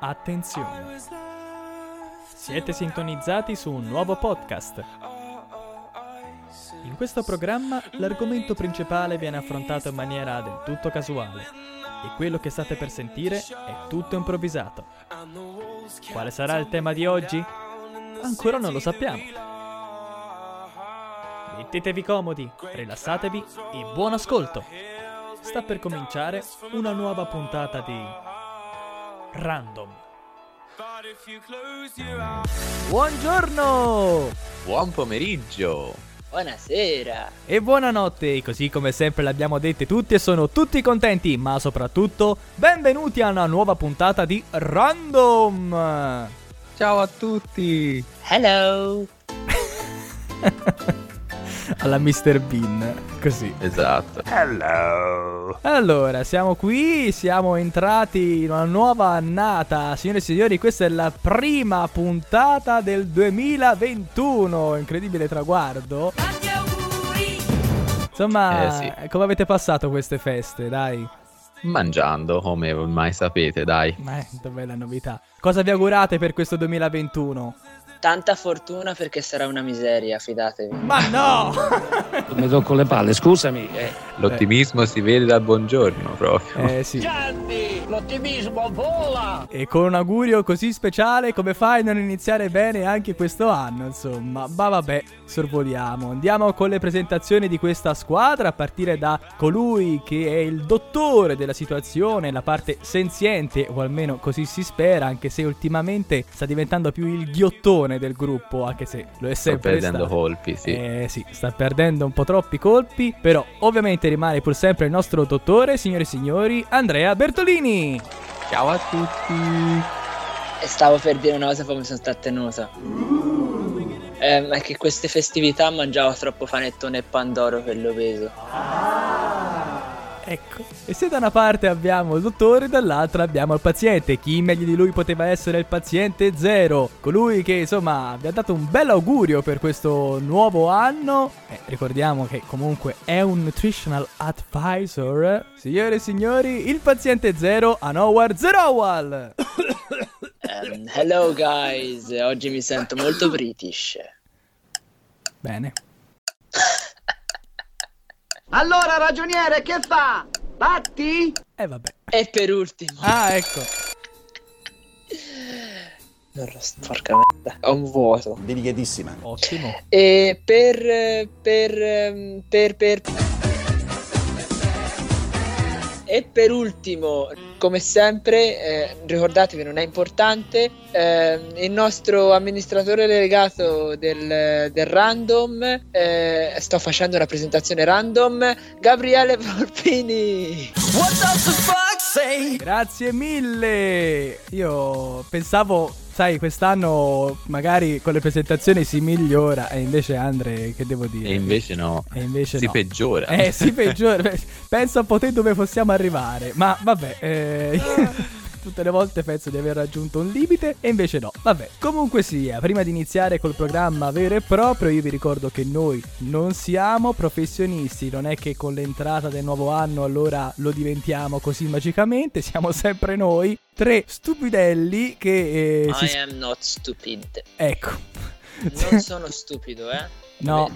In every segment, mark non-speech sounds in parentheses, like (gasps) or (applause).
Attenzione! Siete sintonizzati su un nuovo podcast. In questo programma l'argomento principale viene affrontato in maniera del tutto casuale e quello che state per sentire è tutto improvvisato. Quale sarà il tema di oggi? Ancora non lo sappiamo. Mettetevi comodi, rilassatevi e buon ascolto! Sta per cominciare una nuova puntata di Random. Buongiorno! Buon pomeriggio! Buonasera. E buonanotte, così come sempre l'abbiamo dette tutti e sono tutti contenti, ma soprattutto benvenuti a una nuova puntata di Random! Ciao a tutti! Hello. (laughs) Alla Mr. Bean, così. Esatto. Hello! Allora, siamo qui, siamo entrati in una nuova annata. Signore e signori, questa è la prima puntata del 2021. Incredibile traguardo. Insomma, Eh, come avete passato queste feste, dai? Mangiando, come ormai sapete, dai. Ma dov'è la novità? Cosa vi augurate per questo 2021? Tanta fortuna perché sarà una miseria, fidatevi. Ma no! (laughs) Mi tocco le palle, scusami. eh. L'ottimismo si vede dal buongiorno proprio. eh sì. Gianni, l'ottimismo vola! E con un augurio così speciale, come fai a non iniziare bene anche questo anno, insomma. Ma vabbè, sorvoliamo. Andiamo con le presentazioni di questa squadra, a partire da colui che è il dottore della situazione, la parte senziente, o almeno così si spera, anche se ultimamente sta diventando più il ghiottone del gruppo, anche se lo è sempre perdendo stato. colpi, sì. Eh sì, sta perdendo un po' troppi colpi, però ovviamente rimane pur sempre il nostro dottore, signore e signori, Andrea Bertolini. Ciao a tutti! Stavo per dire una cosa, poi mi sono trattenuta. Eh, ma è che queste festività mangiavo troppo panettone e pandoro per l'obeso. Ecco, e se da una parte abbiamo il dottore, dall'altra abbiamo il paziente. Chi meglio di lui poteva essere il paziente zero? Colui che insomma vi ha dato un bel augurio per questo nuovo anno. Eh, ricordiamo che comunque è un nutritional advisor. Signore e signori, il paziente zero, Anowar Zerowal. Ehm, hello guys, oggi mi sento molto british. Bene. (laughs) Allora, ragioniere, che fa? Batti? E vabbè. E per ultimo, Ah, ecco. non porca merda, ho un vuoto. delicatissima. Ottimo. E per, eh, per, per, per... E per ultimo, come sempre, eh, ricordatevi, non è importante, ehm, il nostro amministratore delegato del, del random, eh, sto facendo una presentazione random, Gabriele Volpini. Grazie mille! Io pensavo, sai, quest'anno magari con le presentazioni si migliora e invece Andre, che devo dire? E invece no. E invece si no. peggiora. Eh, si peggiora. Pensa un po' te dove possiamo arrivare. Ma vabbè, eh, (laughs) tutte le volte penso di aver raggiunto un limite e invece no. Vabbè, comunque sia, prima di iniziare col programma vero e proprio, io vi ricordo che noi non siamo professionisti, non è che con l'entrata del nuovo anno allora lo diventiamo così magicamente, siamo sempre noi, tre stupidelli che eh, si... I am not stupid. Ecco. Non sono stupido, eh. No,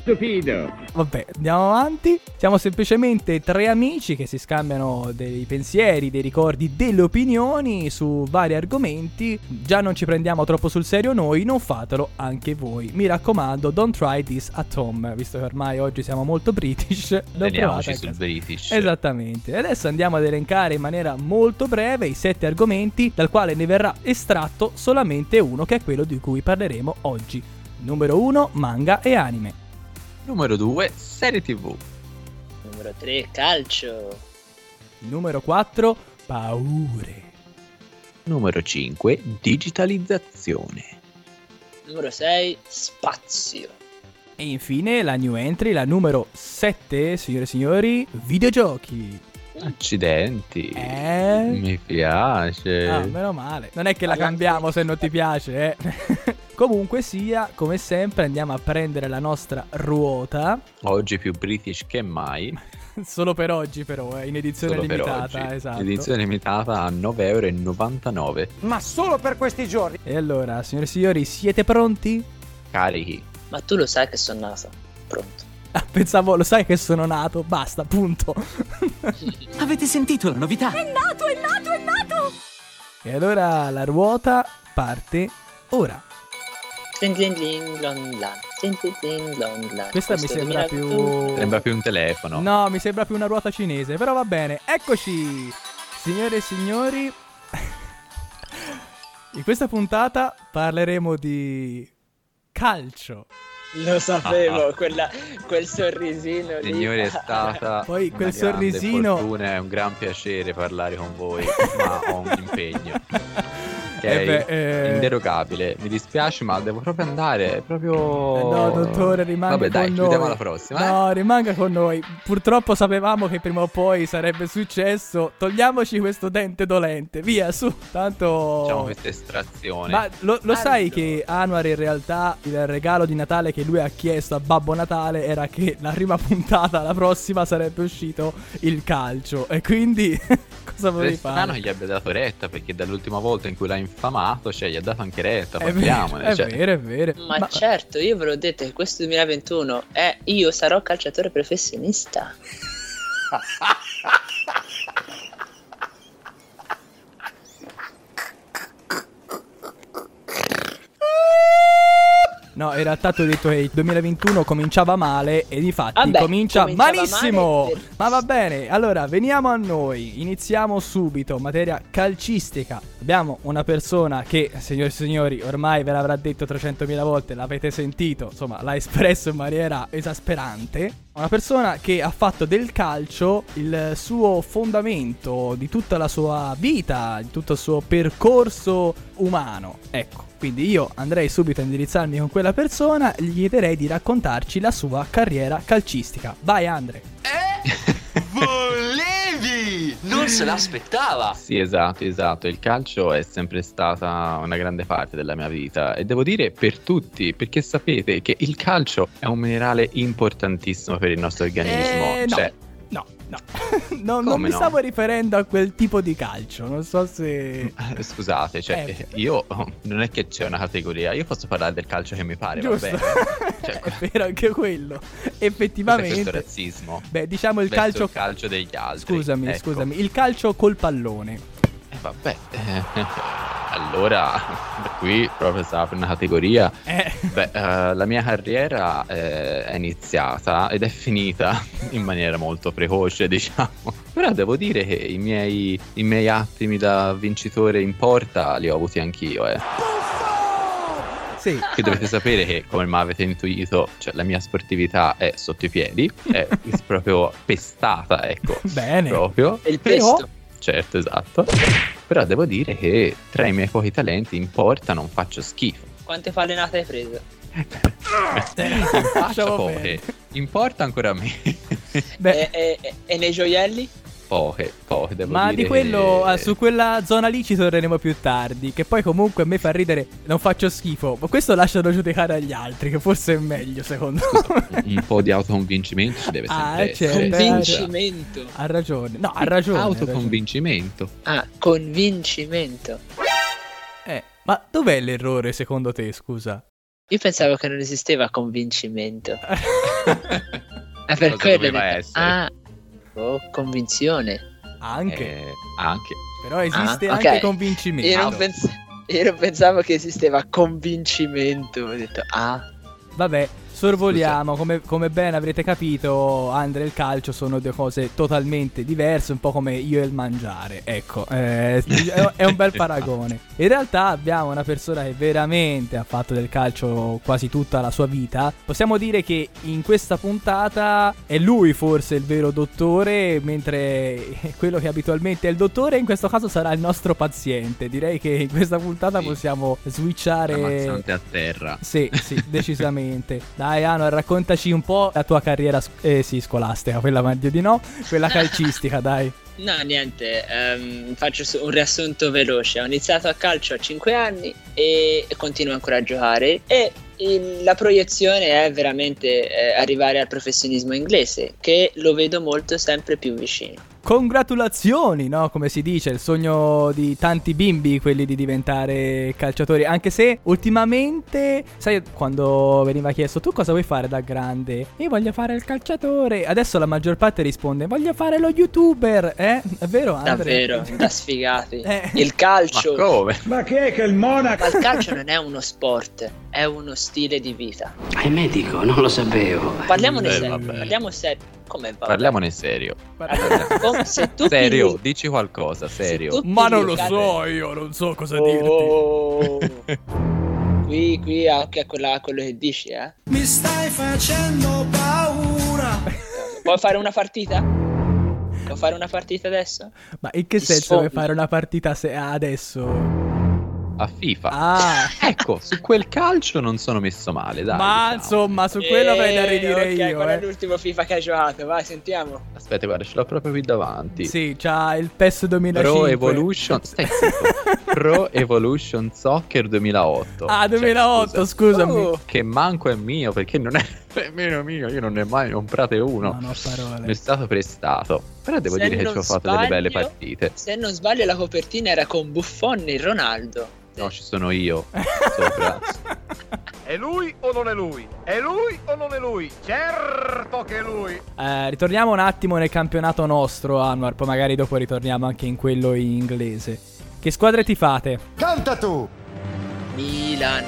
stupido! Vabbè, andiamo avanti. Siamo semplicemente tre amici che si scambiano dei pensieri, dei ricordi, delle opinioni su vari argomenti. Già non ci prendiamo troppo sul serio noi, non fatelo anche voi. Mi raccomando, don't try this at home, visto che ormai oggi siamo molto british. Teniamoci a sul. British. Esattamente. E adesso andiamo ad elencare in maniera molto breve i sette argomenti, dal quale ne verrà estratto solamente uno, che è quello di cui parleremo oggi. Numero 1, manga e anime. Numero 2, serie tv. Numero 3, calcio. Numero 4, paure. Numero 5, digitalizzazione. Numero 6, spazio. E infine la new entry, la numero 7, signore e signori, videogiochi. Accidenti. Eh? Mi piace. Ah, meno male. Non è che la cambiamo se non ti piace, eh. (laughs) Comunque sia, come sempre, andiamo a prendere la nostra ruota. Oggi più British che mai. (laughs) Solo per oggi, però, è in edizione Solo limitata. Esatto. Edizione limitata a 9,99 euro. Ma solo per questi giorni. E allora, signore e signori, siete pronti? Carichi. Ma tu lo sai che sono nato. Pronto. Ah, pensavo, lo sai che sono nato, basta, punto. (laughs) Avete sentito la novità? e allora la ruota parte ora. Ding ding ding long lang. Ding ding ding long lang. Questa mi sembra 2021. più... Sembra più un telefono. No, mi sembra più una ruota cinese, però va bene. Eccoci, signore e signori. (laughs) In questa puntata parleremo di calcio. Lo sapevo, (laughs) quella- quel sorrisino lì. Signori, è stata (laughs) Poi una quel sorrisino- fortuna, è un gran piacere parlare con voi, ma ho un impegno. (laughs) Ok, Eh beh, eh. inderogabile. Mi dispiace, ma devo proprio andare. È proprio. Eh, No, dottore, rimanga Vabbè, dai, con chiudiamo noi. alla prossima. eh. No, rimanga con noi. Purtroppo sapevamo che prima o poi sarebbe successo. Togliamoci questo dente dolente. Via, su. Tanto. Facciamo questa estrazione. Ma lo, lo sai che Anwar in realtà il regalo di Natale che lui ha chiesto a Babbo Natale era che la prima puntata, la prossima, sarebbe uscito il calcio. E quindi (laughs) cosa volevi strano fare? che gli abbia dato retta perché dall'ultima volta in cui l'ha infamato, cioè gli ha dato anche retta. È vero, Parliamone. è cioè. vero, è vero. Ma, certo, io ve l'ho detto che questo 2021 è io sarò calciatore professionista. No, in realtà ti ho detto che il 2021 cominciava male e difatti Vabbè, comincia malissimo. male. Ma va bene, allora veniamo a noi. Iniziamo subito, materia calcistica. Abbiamo una persona che, signori e signori, ormai ve l'avrà detto 300.000 volte, l'avete sentito, insomma, l'ha espresso in maniera esasperante. Una persona che ha fatto del calcio il suo fondamento di tutta la sua vita, di tutto il suo percorso umano. Ecco. Quindi io andrei subito a indirizzarmi con quella persona e gli chiederei di raccontarci la sua carriera calcistica. Vai Andre. Volevi! (laughs) (laughs) Non se l'aspettava! Sì, esatto, esatto. Il calcio è sempre stata una grande parte della mia vita e devo dire per tutti, perché sapete che il calcio è un minerale importantissimo per il nostro organismo. Eh, no. Cioè, No, no. (laughs) No, non Come mi no? stavo riferendo a quel tipo di calcio. Non so se... (laughs) scusate, cioè, Eh. io non è che c'è una categoria, io posso parlare del calcio che mi pare, va Giusto. bene. (laughs) Cioè, (laughs) è vero anche quello. Cos'è questo Effettivamente. razzismo? Beh, diciamo il calcio... il calcio degli altri. Scusami, Ecco. scusami. Il calcio col pallone. Eh, vabbè, eh, (laughs) allora qui proprio sta per una categoria. Eh. Beh, eh, la mia carriera eh, è iniziata ed è finita (laughs) in maniera molto precoce, diciamo. Però devo dire che i miei, i miei attimi da vincitore in porta li ho avuti anch'io, eh. Sì. Che dovete sapere che, come mi avete intuito, cioè, la mia sportività è sotto i piedi, è (laughs) proprio pestata, ecco. Bene. Proprio. E il Però- pesto. Certo, esatto. Però devo dire che tra i miei pochi talenti in porta non faccio schifo. Quante fallenate hai preso? (laughs) In faccia poche. In porta ancora me. Beh, e- e- e nei gioielli? Poche, poche, devo Ma dire di quello, che- ah, su quella zona lì ci torneremo più tardi. Che poi comunque a me fa ridere, non faccio schifo. Ma questo lasciano giudicare agli altri, che forse è meglio secondo (laughs) me. un po' di autoconvincimento ci deve Ah, sempre essere. Convincimento. ha ragione. No, ha ragione. ha ragione. Autoconvincimento. Ah, convincimento. Eh, ma dov'è l'errore secondo te, scusa? Io pensavo che non esisteva convincimento. È (laughs) per Cosa quello. doveva detto, essere? Ah, oh, convinzione. Anche. Eh, anche. Però esiste Ah, anche convincimento. Io non, pens- io non pensavo che esisteva convincimento. Ho detto, ah, Vabbè, sorvoliamo. Come, come ben avrete capito, Andre e il calcio sono due cose totalmente diverse, un po' come io e il mangiare. Ecco, eh, è, un bel (laughs) paragone. In realtà abbiamo una persona che veramente ha fatto del calcio quasi tutta la sua vita. Possiamo dire che in questa puntata è lui forse il vero dottore, mentre quello che abitualmente è il dottore in questo caso sarà il nostro paziente. Direi che in questa puntata Sì. possiamo switchare... Ammazzante a terra. Sì, sì, decisamente. (laughs) Dai, Ano, raccontaci un po' la tua carriera eh, sì, scolastica, quella meglio di no, quella (laughs) calcistica, dai. No, niente, ehm, faccio un riassunto veloce. Ho iniziato a calcio a 5 anni e, continuo ancora a giocare. E la proiezione è veramente eh, arrivare al professionismo inglese, che lo vedo molto sempre più vicino. Congratulazioni, no? Come si dice, il sogno di tanti bimbi, quelli di diventare calciatori. Anche se ultimamente, sai, quando veniva chiesto tu cosa vuoi fare da grande? Io voglio fare il calciatore. Adesso la maggior parte risponde voglio fare lo youtuber, eh? È vero, Andre? Davvero, (laughs) da sfigati. Eh. Il Ma calcio, ma, come? Ma che è che il monaco? il calcio non è uno sport, è uno stile di vita. È medico, non lo sapevo. Parliamone Eh, serio, vabbè. parliamo serio. Come va? Parliamone serio. Allora, (laughs) com- se tu Serio, pigli- dici qualcosa, serio. Ma non lo so, io non so cosa Oh. qui, qui anche a, quella- a quello che dici, eh. Mi stai facendo paura. Vuoi fare una partita? Vuoi fare una partita adesso? Ma in che Ti senso vuoi sfondi. fare una partita se- adesso? A FIFA. Ah, (laughs) Ecco, su quel calcio non sono messo male, dai. ma diciamo. insomma, su quello avrei da Eh, ridire ok, io, Qual è eh. l'ultimo FIFA che hai giocato? Vai, sentiamo. Aspetta, guarda, ce l'ho proprio qui davanti. Sì, c'ha il PES 2005. Pro Evolution, stai zitto. (laughs) Pro Evolution Soccer 2008. Ah, Cioè, 2008, scusa, scusami. Oh. che manco è mio perché non è (laughs) nemmeno mio, io non ne ho mai comprate uno. Non ho Mi è stato prestato. Però devo Se dire che ci ho fatto delle belle partite. Se non sbaglio la copertina era con Buffon e Ronaldo. No, ci sono io sopra. (laughs) È lui o non è lui? È lui o non è lui? Certo che è lui. Eh, ritorniamo un attimo nel campionato nostro, Anwar, poi magari dopo ritorniamo anche in quello inglese. Che squadre ti fate? Canta tu. Milan.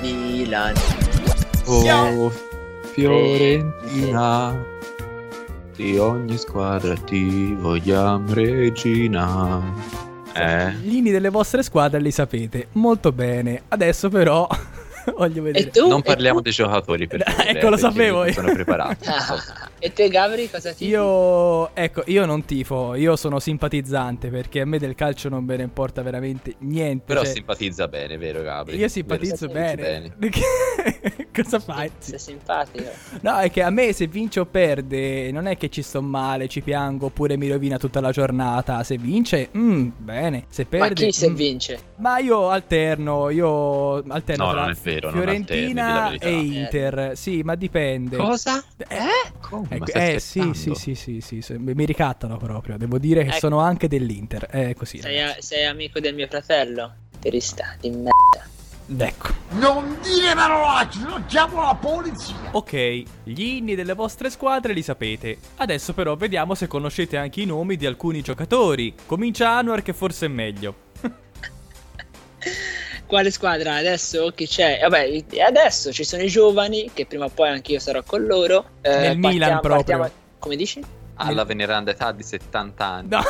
Milan. Oh, Fiorentina. Di ogni squadra ti vogliamo regina. Eh, Gli inni delle vostre squadre li sapete molto bene. Adesso però (laughs) voglio vedere. E tu? non E parliamo tu? dei giocatori per (laughs) Eh, favore, ecco, lo perché sapevo io. Sono preparato. (laughs) e te, Gabri, cosa ti Io, ecco, io non tifo, io sono simpatizzante perché a me del calcio non me ne importa veramente niente. Però cioè, simpatizza bene, vero Gabri? io simpatizzo Vero, simpatizzi bene. Cosa fai? Sei simpatico. No, è che a me se vince o perde non è che ci sto male, ci piango oppure mi rovina tutta la giornata. Se vince, mm, bene. Se Ma perde, chi se mm. vince? Ma io alterno, io alterno No, tra non è vero, alterni, Fiorentina verità. e Inter. Sì, ma dipende. Cosa? Eh? Come? Ecco, Ma stai eh sì, sì, sì, sì, sì, sì, mi ricattano proprio. Devo dire che Ecco. sono anche dell'Inter. È così. Sei, a- sei amico del mio fratello? Terista di merda. Ecco. Non dire parolacce, non chiamo la polizia. Ok, gli inni delle vostre squadre li sapete. Adesso però vediamo se conoscete anche i nomi di alcuni giocatori. Comincia Anwar che forse è meglio. (laughs) Quale squadra adesso? Chi c'è? Vabbè, adesso ci sono i giovani, che prima o poi anch'io sarò con loro. Eh, Nel Milan proprio. come dici? Alla veneranda età di 70 anni, No.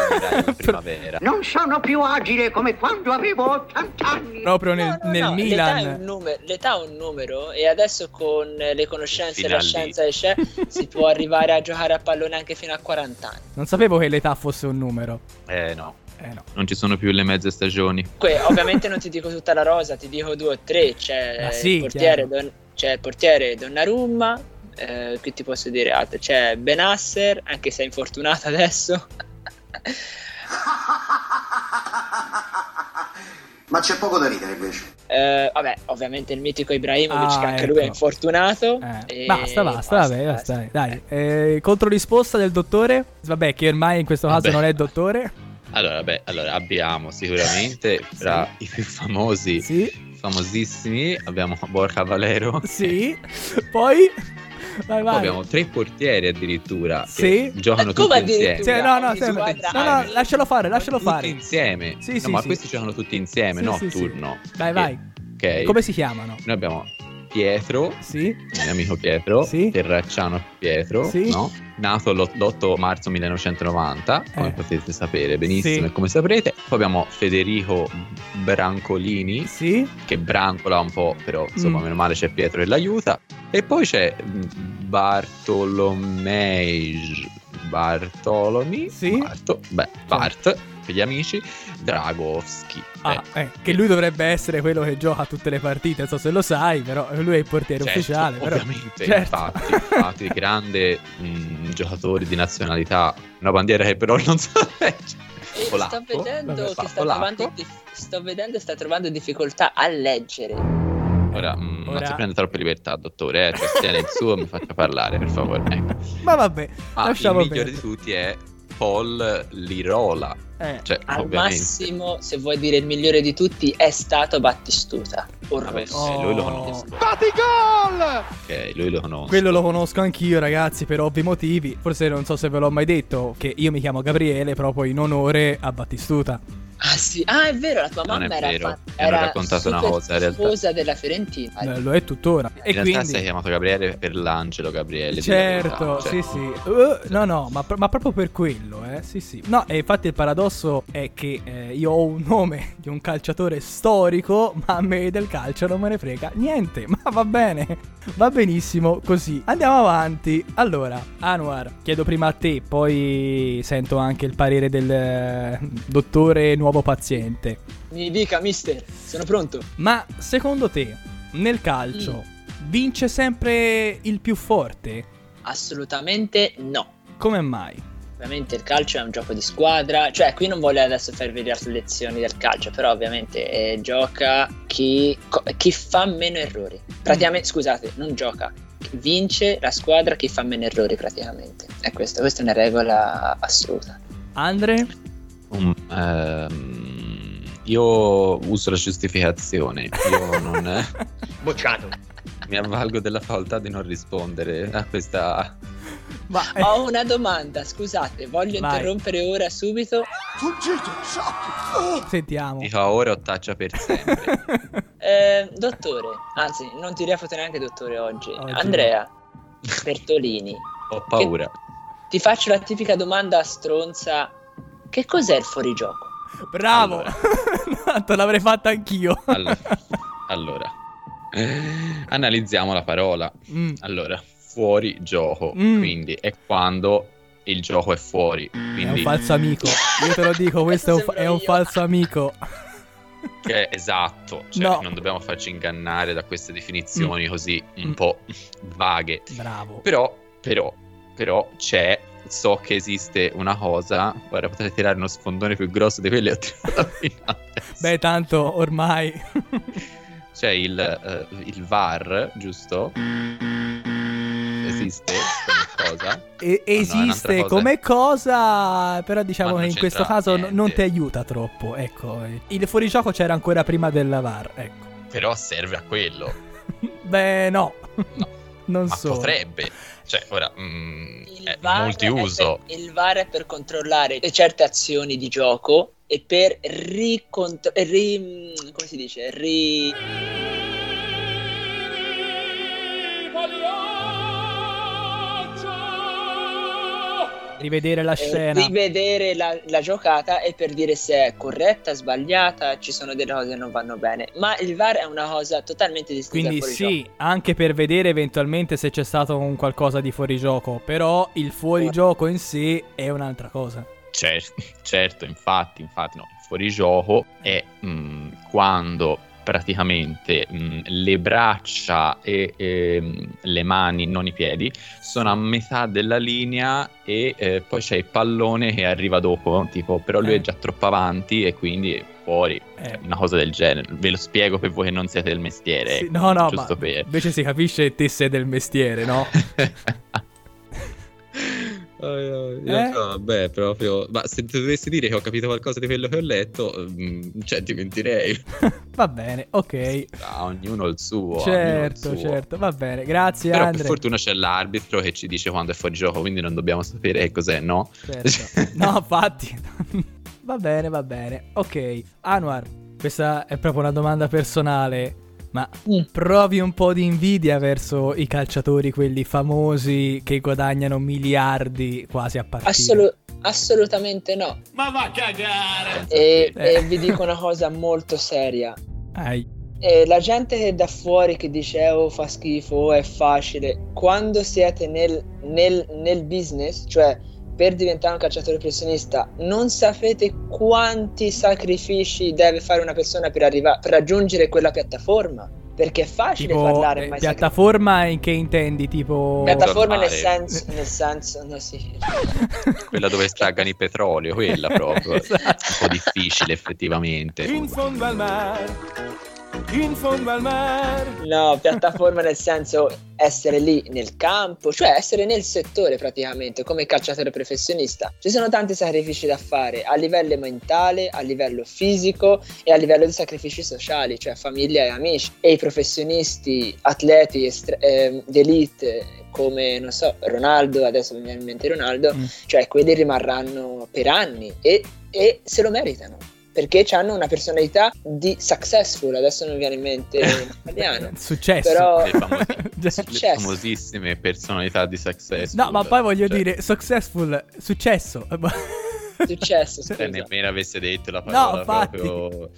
in (laughs) primavera. Non sono più agile come quando avevo 80 anni. Proprio nel, No, no, nel no, Milan. L'età è, un numero, l'età è un numero e adesso con le conoscenze e Fino la scienza che c'è (laughs) si può arrivare a giocare a pallone anche fino a 40 anni. Non sapevo che l'età fosse un numero. Eh no, Eh no. non ci sono più le mezze stagioni. Que- ovviamente non ti dico tutta la rosa, ti dico due o tre. C'è, sì, il, portiere. Don- c'è il portiere Donnarumma, eh, che ti posso dire altro? C'è Benasser, anche se è infortunato adesso. (laughs) Ma c'è poco da ridere invece. Eh, vabbè, ovviamente il mitico Ibrahimovic, Ah, che anche ecco. lui è infortunato. Eh, e basta, basta, vabbè, basta. Dai, eh, controrisposta del dottore? Vabbè, che ormai in questo caso Vabbè. non è dottore. Allora, beh, allora abbiamo sicuramente (laughs) fra i più famosi, Sì, famosissimi, abbiamo Borja Valero. sì. (laughs) Poi, vai, vai. abbiamo tre portieri addirittura Sì. che giocano come tutti insieme. Sì, no, no, sì, squadra no, no, lascialo fare, lascialo tutti fare. insieme. Sì, no, sì, ma sì. questi giocano tutti insieme, Sì, no sì, a sì. turno. Vai, vai. Ok. Come si chiamano? Noi abbiamo Pietro, Sì, mio amico Pietro, Sì. Terracciano Pietro, Sì. no? nato l'8 l'8 marzo 1990, come Eh. potete sapere benissimo e come saprete. Poi abbiamo Federico Brancolini, sì. che brancola un po', però insomma Mm. meno male c'è Pietro che l'aiuta. E poi c'è mm, Bartolomei Bartolomi, Sì. Barto, beh, Bart, per gli amici, Dragowski. Ah, Eh, eh, che lui dovrebbe essere quello che gioca tutte le partite, non so se lo sai, però lui è il portiere certo, ufficiale. Però... ovviamente, Certo. infatti, infatti, (laughs) grande mm, giocatore di nazionalità, una bandiera che però non so leggere. Polacco. sto vedendo che sta polacco. trovando, sto vedendo sta trovando difficoltà a leggere. Ora, mm, non Ora- si prende troppe libertà, dottore. Eh? Cioè, stia nel suo, mi faccia parlare, per favore. Ecco. Ma vabbè, Ma lasciamo il migliore perdere. di tutti è Paul Lirola. Eh, Cioè, Al ovviamente. massimo, se vuoi dire il migliore di tutti, è stato Battistuta. Vabbè, eh, lui lo Oh. conosco. Batigol! Ok, lui lo conosco. Quello lo conosco anch'io, ragazzi, per ovvi motivi. Forse non so se ve l'ho mai detto, che io mi chiamo Gabriele proprio in onore a Battistuta. Ah, sì. Ah, è vero, la tua Non mamma è era, vero, fa- mi hanno era raccontato una cosa, in realtà. tifosa della Fiorentina. Eh, Lo è tuttora. In E realtà quindi... sei chiamato Gabriele per l'angelo Gabriele. Certo, cioè. sì, sì. Uh, no, no, ma, ma proprio per quello, eh. Sì, sì. No, e infatti il paradosso è che eh, io ho un nome di un calciatore storico, ma a me del calcio non me ne frega niente. (laughs) Ma va bene, va benissimo così. Andiamo avanti. Allora, Anwar, chiedo prima a te, poi sento anche il parere del eh, dottore nuovo paziente. Mi dica, mister, sono pronto. Ma secondo te, nel calcio, vince sempre il più forte? Assolutamente no. Come mai? Ovviamente il calcio è un gioco di squadra, cioè qui non voglio adesso farvi le lezioni del calcio, però ovviamente eh, gioca chi, co- chi fa meno errori. Praticamente, scusate, non gioca, vince la squadra chi fa meno errori praticamente. È questa, questa è una regola assoluta. Andre? Um, io uso la giustificazione. Io non (laughs) Bocciato. mi avvalgo della facoltà di non rispondere a questa. Ma eh, Ho una domanda, scusate, voglio Vai. interrompere ora subito. Fuggite, sciocchi! sentiamo. Dico ora o taccia per sempre. (laughs) Eh, dottore, anzi, non ti reputo neanche dottore oggi. Oggi Andrea Bertolini, Ho paura. ti faccio la tipica domanda stronza. Che cos'è il fuorigioco? Bravo. Allora. (laughs) Tanto l'avrei fatta anch'io. Allora, (laughs) allora. analizziamo la parola. Mm. Allora, fuori gioco. Mm. Quindi è quando il gioco è fuori. È un Quindi falso amico. Io te lo dico, (laughs) questo è un, fa- è un falso amico. che è esatto. Cioè, No. non dobbiamo farci ingannare da queste definizioni così un Mm. po' vaghe. Bravo. Però, però, però c'è. So che esiste una cosa. Guarda, potete tirare uno sfondone più grosso di quelli che ho tirato (laughs) fino adesso. Beh, tanto ormai. (laughs) C'è il, eh, il VAR, giusto? Esiste come cosa? E- esiste un'altra cosa. come cosa, però diciamo che in questo caso n- non niente. ti aiuta troppo. Ecco, il fuorigioco c'era ancora prima della VAR. Ecco. Però serve a quello. (laughs) Beh, no. No. Non Ma so. potrebbe. Cioè, ora, mm, Il è VAR, multiuso. è per, il VAR è per controllare certe azioni di gioco e per ricontro- ri- come si dice? Ri- Rivedere la eh, scena. rivedere la, la giocata e per dire se è corretta, sbagliata, ci sono delle cose che non vanno bene. Ma il VAR è una cosa totalmente distinta Quindi sì, anche per vedere eventualmente se c'è stato un qualcosa di fuorigioco, però il fuorigioco in sé è un'altra cosa. Certo, certo, infatti, infatti, no, il fuorigioco è mm, quando praticamente mm, le braccia e ehm, le mani, non i piedi, sono a metà della linea e eh, poi c'è il pallone che arriva dopo, tipo, però lui Eh. è già troppo avanti e quindi è fuori, Eh. una cosa del genere. Ve lo spiego per voi che non siete del mestiere, Sì, no, no, giusto ma per... invece si capisce te sei del mestiere, no? (laughs) io Eh? so, vabbè, proprio. Ma se dovessi dire che ho capito qualcosa di quello che ho letto, mm, cioè ti mentirei. (laughs) Va bene, ok. Ah, ognuno il suo. ognuno il Certo, suo. certo, va bene. Grazie Però per Andre. fortuna c'è l'arbitro che ci dice quando è fuori gioco, quindi non dobbiamo sapere che cos'è, no? Certo. (laughs) No, infatti. (laughs) va bene, va bene. Ok, Anwar, questa è proprio una domanda personale. Ma Mm. provi un po' di invidia verso i calciatori, quelli famosi che guadagnano miliardi quasi a partita? Assolu- assolutamente no. Ma va a cagare! E, Eh. e (laughs) vi dico una cosa molto seria. Ai. Eh, la gente che da fuori che dice oh fa schifo, oh, è facile, quando siete nel, nel- nel business, cioè per diventare un calciatore professionista, non sapete quanti sacrifici deve fare una persona per, arriva- per raggiungere quella piattaforma. Perché è facile Tipo, parlare, eh, ma i piattaforma in che intendi? Tipo... piattaforma nel Normale. senso, nel senso, no, sì. (laughs) Quella dove estraggano il petrolio, quella proprio. (laughs) Esatto. Un po' difficile, effettivamente. In fondo al mare in fondo al mare. No, piattaforma nel senso essere lì nel campo, cioè essere nel settore praticamente, come calciatore professionista. Ci sono tanti sacrifici da fare a livello mentale, a livello fisico e a livello di sacrifici sociali, cioè famiglia e amici. E i professionisti, atleti estre- eh, d'elite come, non so, Ronaldo, adesso mi viene in mente Ronaldo, mm. cioè quelli rimarranno per anni e, e se lo meritano perché hanno una personalità di successful, adesso non mi viene in mente in (laughs) italiano. Successo. Però... Le, famosi- (laughs) le famosissime personalità di successful. No, ma poi voglio cioè... dire, successful, successo. Successo, scusa. nemmeno avesse detto la parola no, proprio...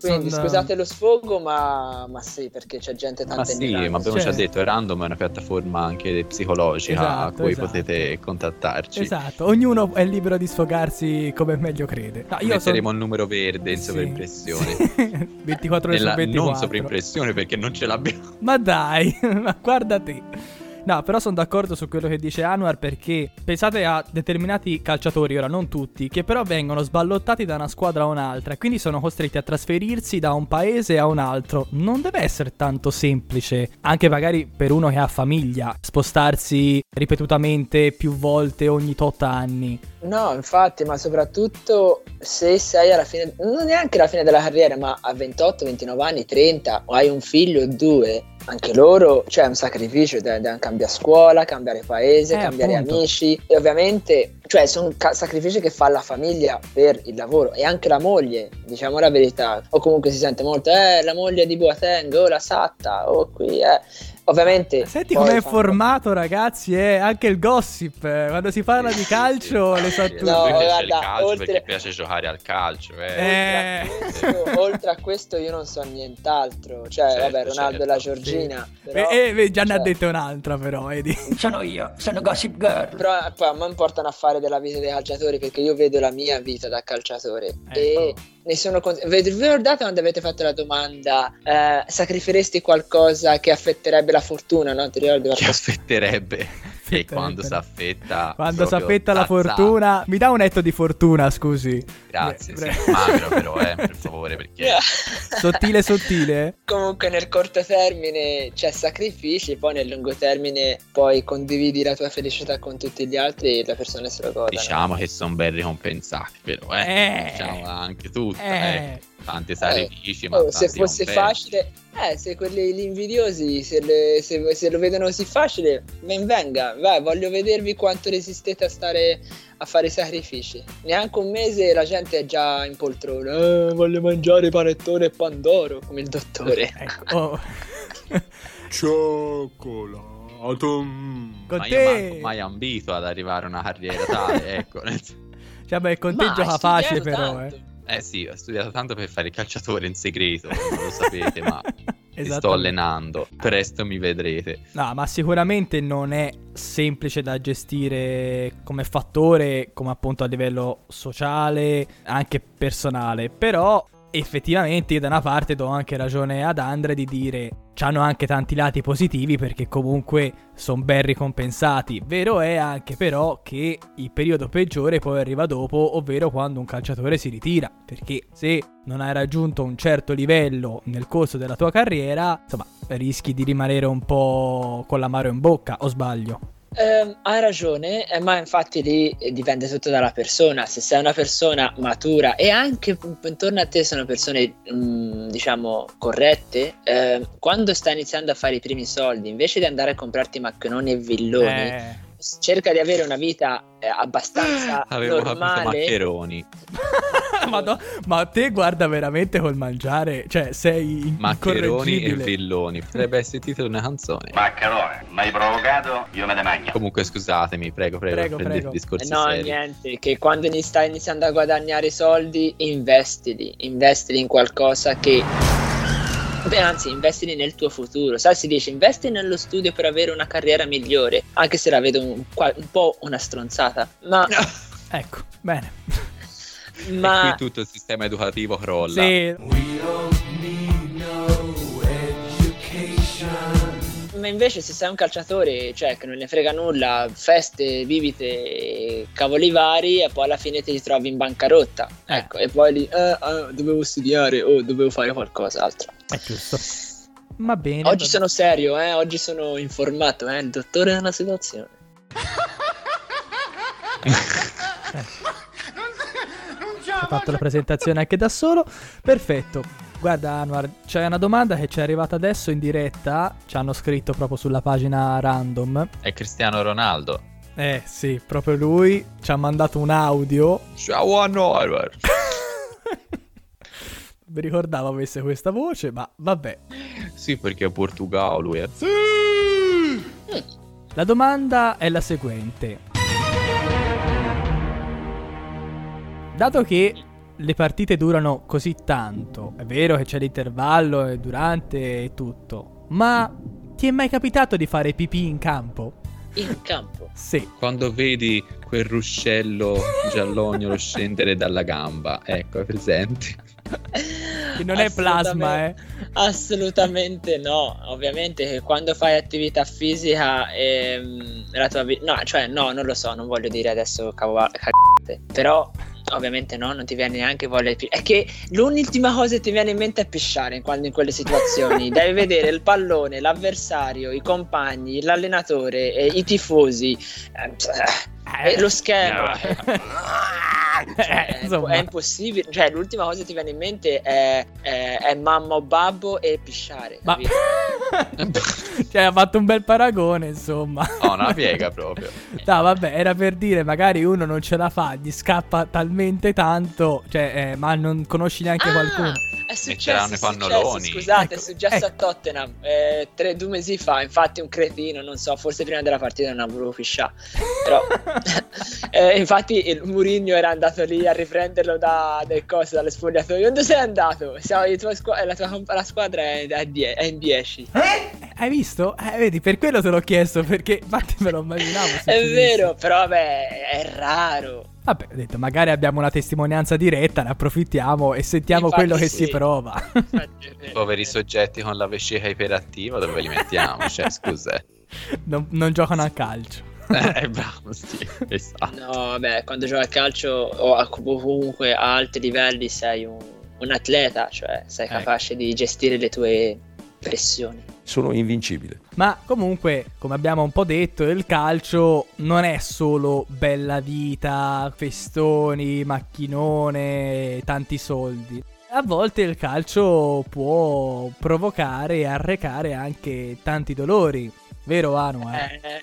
Quindi Sono... scusate lo sfogo, ma, ma, sì, perché c'è gente tanta Ma sì, ma abbiamo cioè... già detto, Random è una piattaforma anche psicologica esatto, a cui esatto. potete contattarci. Esatto, ognuno è libero di sfogarsi come meglio crede. No, io Metteremo son... un numero verde in sì, sovraimpressione. Sì. (laughs) 24 ore su 24. Non sovraimpressione perché non ce l'abbiamo. Ma dai, (laughs) ma guarda te. No, però sono d'accordo su quello che dice Anwar perché pensate a determinati calciatori, ora non tutti, che però vengono sballottati da una squadra a un'altra e quindi sono costretti a trasferirsi da un paese a un altro. Non deve essere tanto semplice, anche magari per uno che ha famiglia, spostarsi ripetutamente più volte ogni tot anni. No, infatti, ma soprattutto se sei alla fine, non neanche alla fine della carriera, ma a 28, 29 anni, 30, o hai un figlio o due, anche loro c'è cioè, un sacrificio, devono cambiare scuola, cambiare paese, eh, cambiare appunto. amici. E ovviamente cioè sono ca- sacrifici che fa la famiglia per il lavoro e anche la moglie, diciamo la verità, o comunque si sente molto, eh la moglie di Boateng, o la Satta, o qui, eh Ovviamente. Senti com'è fanno... formato, ragazzi. Eh? Anche il gossip. Eh? Quando si parla di calcio, le so tutte. No, guarda, calcio oltre... perché piace giocare al calcio. Eh. Oltre, a questo, oltre, a questo, io non so nient'altro. Cioè, certo, vabbè, Ronaldo certo. e la Giorgina. Sì. Però, e, e già cioè... ne ha cioè detto un'altra, però. Edi. Sono io, sono Gossip Girl. Però poi a me portano a fare della vita dei calciatori perché io vedo la mia vita da calciatore. Ecco. E ne sono con... Vi ricordate quando avete fatto la domanda eh, sacrificheresti qualcosa che affetterebbe la fortuna, no? Ti ricordi? Che affetterebbe? E quando si affetta Quando si affetta la fortuna Mi dà un etto di fortuna, scusi Grazie, Beh, sì, magro però, eh, per (laughs) favore, perché... sottile, sottile? Comunque nel corto termine c'è sacrifici, poi nel lungo termine poi condividi la tua felicità con tutti gli altri e le persone se lo godono. Diciamo che sono ben ricompensati, però, eh. eh. Diciamo anche tutto, eh. eh tanti sacrifici. Eh, ma oh, se fosse facile, eh, se quelli gli invidiosi, se, le, se, se, lo vedono così facile, ben venga, vai, voglio vedervi quanto resistete a stare a fare i sacrifici. Neanche un mese la gente è già in poltrona, eh, voglio mangiare panettone e pandoro, come il dottore. (laughs) ecco. Oh. (laughs) Cioccolato. Ma io manco mai ambito ad arrivare a una carriera tale, ecco. (laughs) Cioè, beh, il conteggio fa facile però, tanto. eh. Eh sì, ho studiato tanto per fare il calciatore in segreto, non lo sapete, ma (laughs) mi sto allenando. Presto mi vedrete. No, ma sicuramente non è semplice da gestire come fattore, come appunto a livello sociale, anche personale. Però effettivamente io da una parte do anche ragione ad Andre di dire hanno anche tanti lati positivi perché comunque sono ben ricompensati. Vero è anche però che il periodo peggiore poi arriva dopo, ovvero quando un calciatore si ritira, perché se non hai raggiunto un certo livello nel corso della tua carriera, insomma, rischi di rimanere un po' con l'amaro in bocca, o sbaglio? Eh, hai ragione, eh, ma infatti lì dipende tutto dalla persona. Se sei una persona matura e anche intorno a te sono persone, mh, mm, diciamo, corrette, eh, quando stai iniziando a fare i primi soldi, invece di andare a comprarti macchinoni e villoni, eh cerca di avere una vita eh, abbastanza (gasps) Avevo normale. maccheroni. (laughs) Madonna, ma te guarda veramente col mangiare, cioè sei Maccheroni e villoni. Potrebbe essere il titolo di una canzone. Maccherone, mi hai provocato, io me ne mangio. Comunque scusatemi, prego, prego, prego, prego. discorsi eh No, seri. niente, che quando stai iniziando a guadagnare soldi, investili, investili in qualcosa che Beh, anzi, investili nel tuo futuro. Sai, si dice investi nello studio per avere una carriera migliore, anche se la vedo un, un po' una stronzata. Ma. (laughs) ecco, bene. Ma. E qui tutto il sistema educativo crolla. Sì. Ma invece se sei un calciatore, cioè che non ne frega nulla, feste, bibite, cavoli vari, e poi alla fine ti ritrovi in bancarotta. Eh. Ecco, e poi lì, eh, eh, dovevo studiare o dovevo fare qualcos'altro. È giusto. Va bene. Oggi va- sono serio, eh, oggi sono informato, eh, il dottore della situazione. (laughs) ha fatto la presentazione anche da solo. Perfetto. Guarda Anwar, c'è una domanda che ci è arrivata adesso in diretta. Ci hanno scritto proprio sulla pagina random. È Cristiano Ronaldo. Eh sì, proprio lui ci ha mandato un audio. Ciao Anwar. (laughs) Mi ricordavo avesse questa voce, ma vabbè. Sì, perché è Portogallo lui. eh. La domanda è la seguente. Dato che le partite durano così tanto, è vero che c'è l'intervallo e durante e tutto, ma ti è mai capitato di fare pipì in campo? In campo. Sì. Quando vedi quel ruscello giallognolo (laughs) scendere dalla gamba, ecco, è presente. Che non è plasma, eh. Assolutamente no. Ovviamente che quando fai attività fisica ehm, la tua vita... No, cioè no, non lo so, non voglio dire adesso cavolo... Però ovviamente no, non ti viene neanche voglia di... pi- È che l'ultima cosa che ti viene in mente è pisciare in, quando in quelle situazioni. (laughs) Devi vedere il pallone, l'avversario, i compagni, l'allenatore, eh, i tifosi, eh, eh, lo schermo. (laughs) Cioè, è, insomma. è impossibile. Cioè, l'ultima cosa che ti viene in mente è, è- è mamma o babbo e pisciare. Ma... (laughs) cioè, ha fatto un bel paragone, insomma. No, una piega proprio. (laughs) No, vabbè, era per dire, magari uno non ce la fa, gli scappa talmente tanto, cioè, eh, ma non conosci neanche Ah, qualcuno. È successo, i è successo, pannoloni. Scusate, Ecco, è successo ecco. a Tottenham eh, tre, due mesi fa. Infatti, un cretino, non so, forse prima della partita non ha voluto pisciare. Però, (laughs) (laughs) eh, infatti, il Murigno era andato lì a riprenderlo da, dal coso, dalle spogliatoio. Dove sei andato? Siamo, i tuoi squa- la tua la squadra è, è die- è in 10. Hai visto? Eh, vedi, per quello te l'ho chiesto, perché infatti me lo immaginavo. È vero, però vabbè, è raro. Vabbè, ho detto, magari abbiamo una testimonianza diretta, ne approfittiamo e sentiamo Infatti quello che sì. si prova. (laughs) I poveri soggetti con la vescica iperattiva, dove li mettiamo? Cioè, (laughs) scusa. non, non giocano a calcio. Eh, bravo, sì, (laughs) esatto. No, vabbè, quando giochi a calcio o comunque a alti livelli sei un, un atleta, cioè sei Ecco. capace di gestire le tue pressioni. Sono invincibile. Ma comunque, come abbiamo un po' detto, il calcio non è solo bella vita, festoni, macchinone, tanti soldi. A volte il calcio può provocare e arrecare anche tanti dolori, vero Anwar? Eh,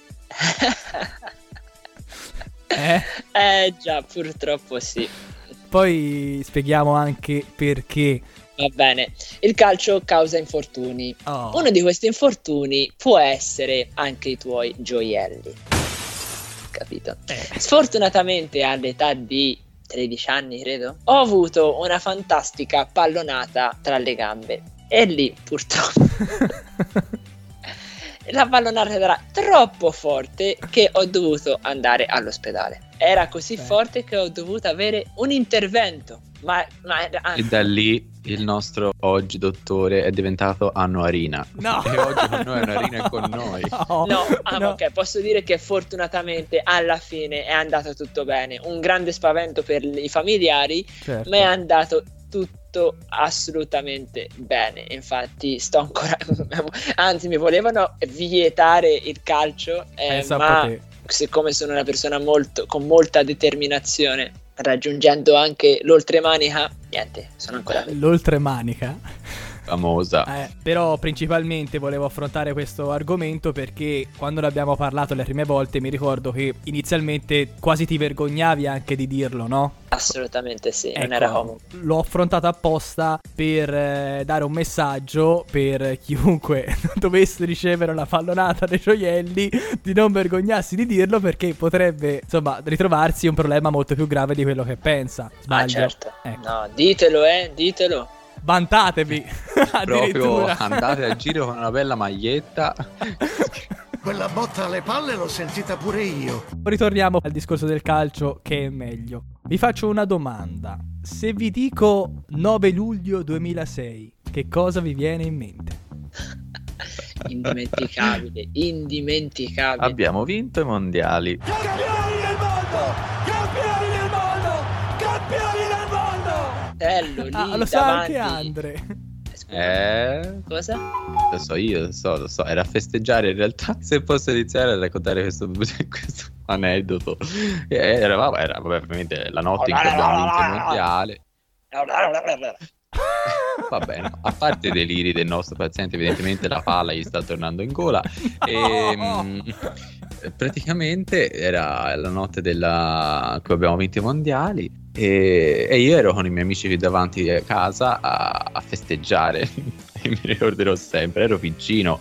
Eh? eh già, purtroppo sì. Poi spieghiamo anche perché. Va bene, il calcio causa infortuni. Oh. Uno di questi infortuni può essere anche i tuoi gioielli. Capito? Eh. Sfortunatamente all'età di 13 anni, credo, ho avuto una fantastica pallonata tra le gambe. E lì, purtroppo, (laughs) la pallonata era troppo forte che ho dovuto andare all'ospedale. Era così Beh. forte che ho dovuto avere un intervento. Ma, ma era- E da lì il nostro oggi dottore è diventato Annuarina. No. E oggi con noi Annuarina è con noi. (laughs) No, No, ah, no. ok, posso dire che fortunatamente alla fine è andato tutto bene. Un grande spavento per i familiari, Certo. ma è andato tutto assolutamente bene. Infatti, sto ancora. (laughs) Anzi, mi volevano vietare il calcio, eh, a ma siccome sono una persona molto, con molta determinazione, raggiungendo anche l'oltremanica, niente, sono ancora qui. L'oltremanica. Famosa. Eh, però principalmente volevo affrontare questo argomento perché quando ne abbiamo parlato le prime volte mi ricordo che inizialmente quasi ti vergognavi anche di dirlo, no? Assolutamente sì, non Ecco, era comodo. L'ho affrontato apposta per eh, dare un messaggio per chiunque (laughs) dovesse ricevere una pallonata dei gioielli di non vergognarsi di dirlo perché potrebbe insomma ritrovarsi un problema molto più grave di quello che pensa. Ah, Sbaglio. certo. Ecco. No, ditelo, eh, ditelo. Vantatevi. (laughs) Proprio andate a giro con una bella maglietta. (laughs) Quella botta alle palle l'ho sentita pure io. Ritorniamo al discorso del calcio che è meglio. Vi faccio una domanda. Se vi dico 9 luglio 2006, che cosa vi viene in mente? (laughs) indimenticabile, indimenticabile. Abbiamo vinto i mondiali. Campioni del mondo! Campioni del mondo! Campioni mondo! Bello, lì Ah, lo sa anche Andre. Scusa, Eh, Cosa? lo so io, lo so, lo so. Era a festeggiare in realtà. (laughs) Se posso iniziare a raccontare questo, (laughs) questo aneddoto. Eh, eravamo, era vabbè, ovviamente la notte in cui abbiamo vinto il mondiale. (laughs) Va bene, a parte i deliri del nostro paziente, evidentemente la palla gli sta tornando in gola. E, mm, praticamente era la notte della... in cui abbiamo vinto i mondiali. E, e io ero con i miei amici qui davanti a casa a, a festeggiare. (laughs) e mi ricorderò sempre, ero piccino.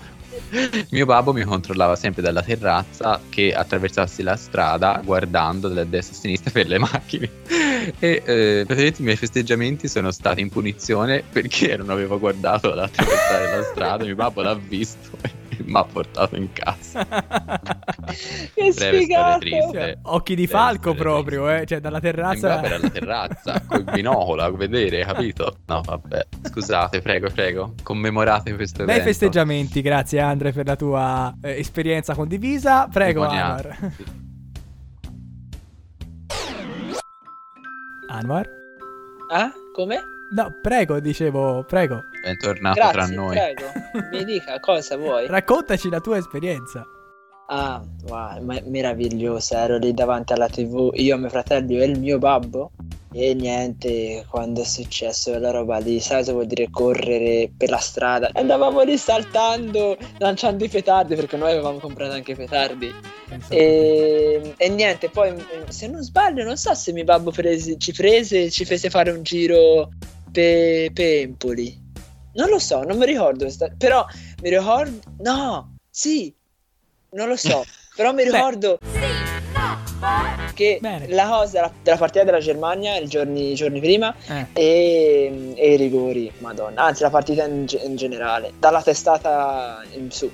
Mio babbo mi controllava sempre dalla terrazza che attraversassi la strada guardando da destra a sinistra per le macchine. E eh, praticamente i miei festeggiamenti sono stati in punizione perché non avevo guardato ad attraversare la strada. Mio babbo l'ha visto (laughs) mi ha portato in casa. (laughs) Che sfigato! triste. Occhi di Deve falco proprio, eh. Cioè, dalla terrazza. era alla terrazza (laughs) col binocolo a vedere, capito? No, vabbè. Scusate, prego, prego. Commemorate questo evento. festeggiamenti, grazie Andre per la tua eh, esperienza condivisa. Prego. Anwar. Anwar? Ah, come? No, prego, dicevo, prego. Bentornato Grazie, tra noi. prego. Mi dica cosa vuoi. (laughs) Raccontaci la tua esperienza. Ah, wow, ma- meravigliosa. Ero lì davanti alla TV, io, mio fratello e il mio babbo. E niente, quando è successo quella roba lì, sai cosa vuol dire correre per la strada? Andavamo lì saltando, lanciando i petardi, perché noi avevamo comprato anche i petardi. E, e niente, poi se non sbaglio, non so se mio babbo prese- ci prese e ci fece fare un giro per Empoli. Non lo so, non mi ricordo. sta- Però mi ricordo. No, sì, non lo so. (laughs) però mi ricordo che Bene. la cosa della, della partita della Germania i giorni, giorni prima Eh. e, e i rigori, madonna. Anzi, la partita in, in generale, dalla testata in su.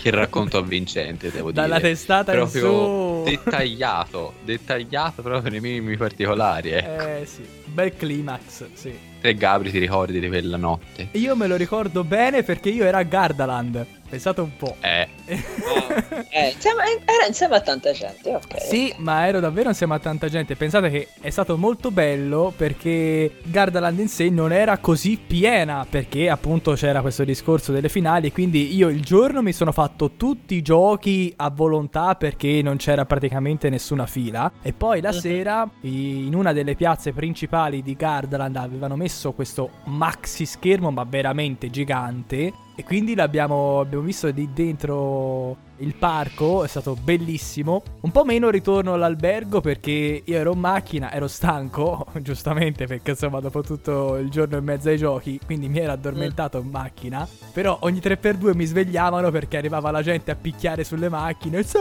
Che racconto avvincente, devo dire. Dalla testata proprio dettagliato, dettagliato proprio nei minimi particolari. Ecco. Eh sì, bel climax, sì. Te Gabri ti ricordi di quella notte? Io me lo ricordo bene perché io ero a Gardaland. Pensate un po'. Eh, Eh, insieme- era insieme a tanta gente, ok. Sì, ma ero davvero insieme a tanta gente. Pensate che è stato molto bello perché Gardaland in sé non era così piena perché appunto c'era questo discorso delle finali. Quindi io il giorno mi sono fatto tutti i giochi a volontà perché non c'era praticamente nessuna fila. E poi la Mhm. sera in una delle piazze principali di Gardaland avevano messo questo maxi schermo ma veramente gigante. E quindi l'abbiamo abbiamo visto di dentro il parco, è stato bellissimo. Un po' meno ritorno all'albergo perché io ero in macchina, ero stanco, (laughs) giustamente perché insomma dopo tutto il giorno e mezzo ai giochi, quindi mi ero addormentato in macchina. Però ogni 3x2 mi svegliavano perché arrivava la gente a picchiare sulle macchine. "Sì,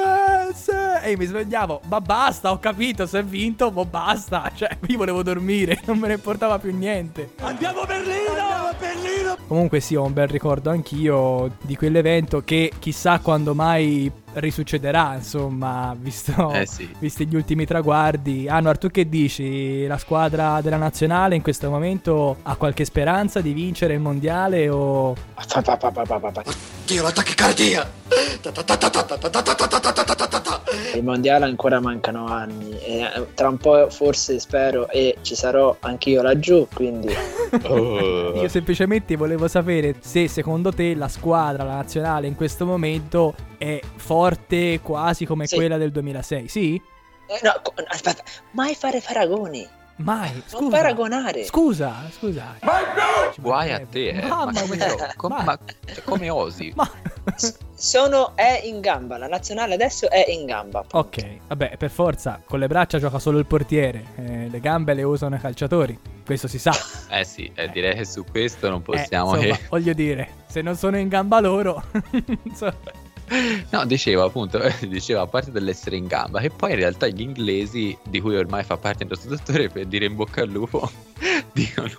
sì", E mi svegliavo, ma basta, ho capito, se è vinto, ma basta. Cioè, (laughs) io volevo dormire, non me ne importava più niente. Andiamo a Berlino! Andiamo a Berlino! Comunque sì, ho un bel ricordo anch'io di quell'evento che chissà quando mai risuccederà, insomma, visto, eh sì. visti gli ultimi traguardi. Anwar, tu che dici? La squadra della nazionale in questo momento ha qualche speranza di vincere il mondiale o... Dio, la tachicardia! Il mondiale ancora mancano anni e tra un po' forse spero e ci sarò anch'io laggiù, quindi... Oh. Io semplicemente volevo sapere se secondo te la squadra, la nazionale in questo momento è forte quasi come Sì. quella del 2006, sì? Eh, no, aspetta, mai fare paragoni. Mai, Non scusa. paragonare. Scusa, scusa. Ci Guai a mancherebbe. te, eh. Mamma ma, come, mia. com- Ma- ma (laughs) come osi? ma- Sono è in gamba. La nazionale adesso è in gamba. appunto. ok, vabbè, per forza, con le braccia gioca solo il portiere, eh, le gambe le usano i calciatori, questo si sa. Eh sì, eh, direi che su questo non Eh, possiamo insomma, che... voglio dire, se non sono in gamba loro... (laughs) insomma, (laughs) No, dicevo appunto, (laughs) dicevo a parte dell'essere in gamba, che poi in realtà gli inglesi, di cui ormai fa parte il nostro dottore, per dire in bocca al lupo, (laughs) dicono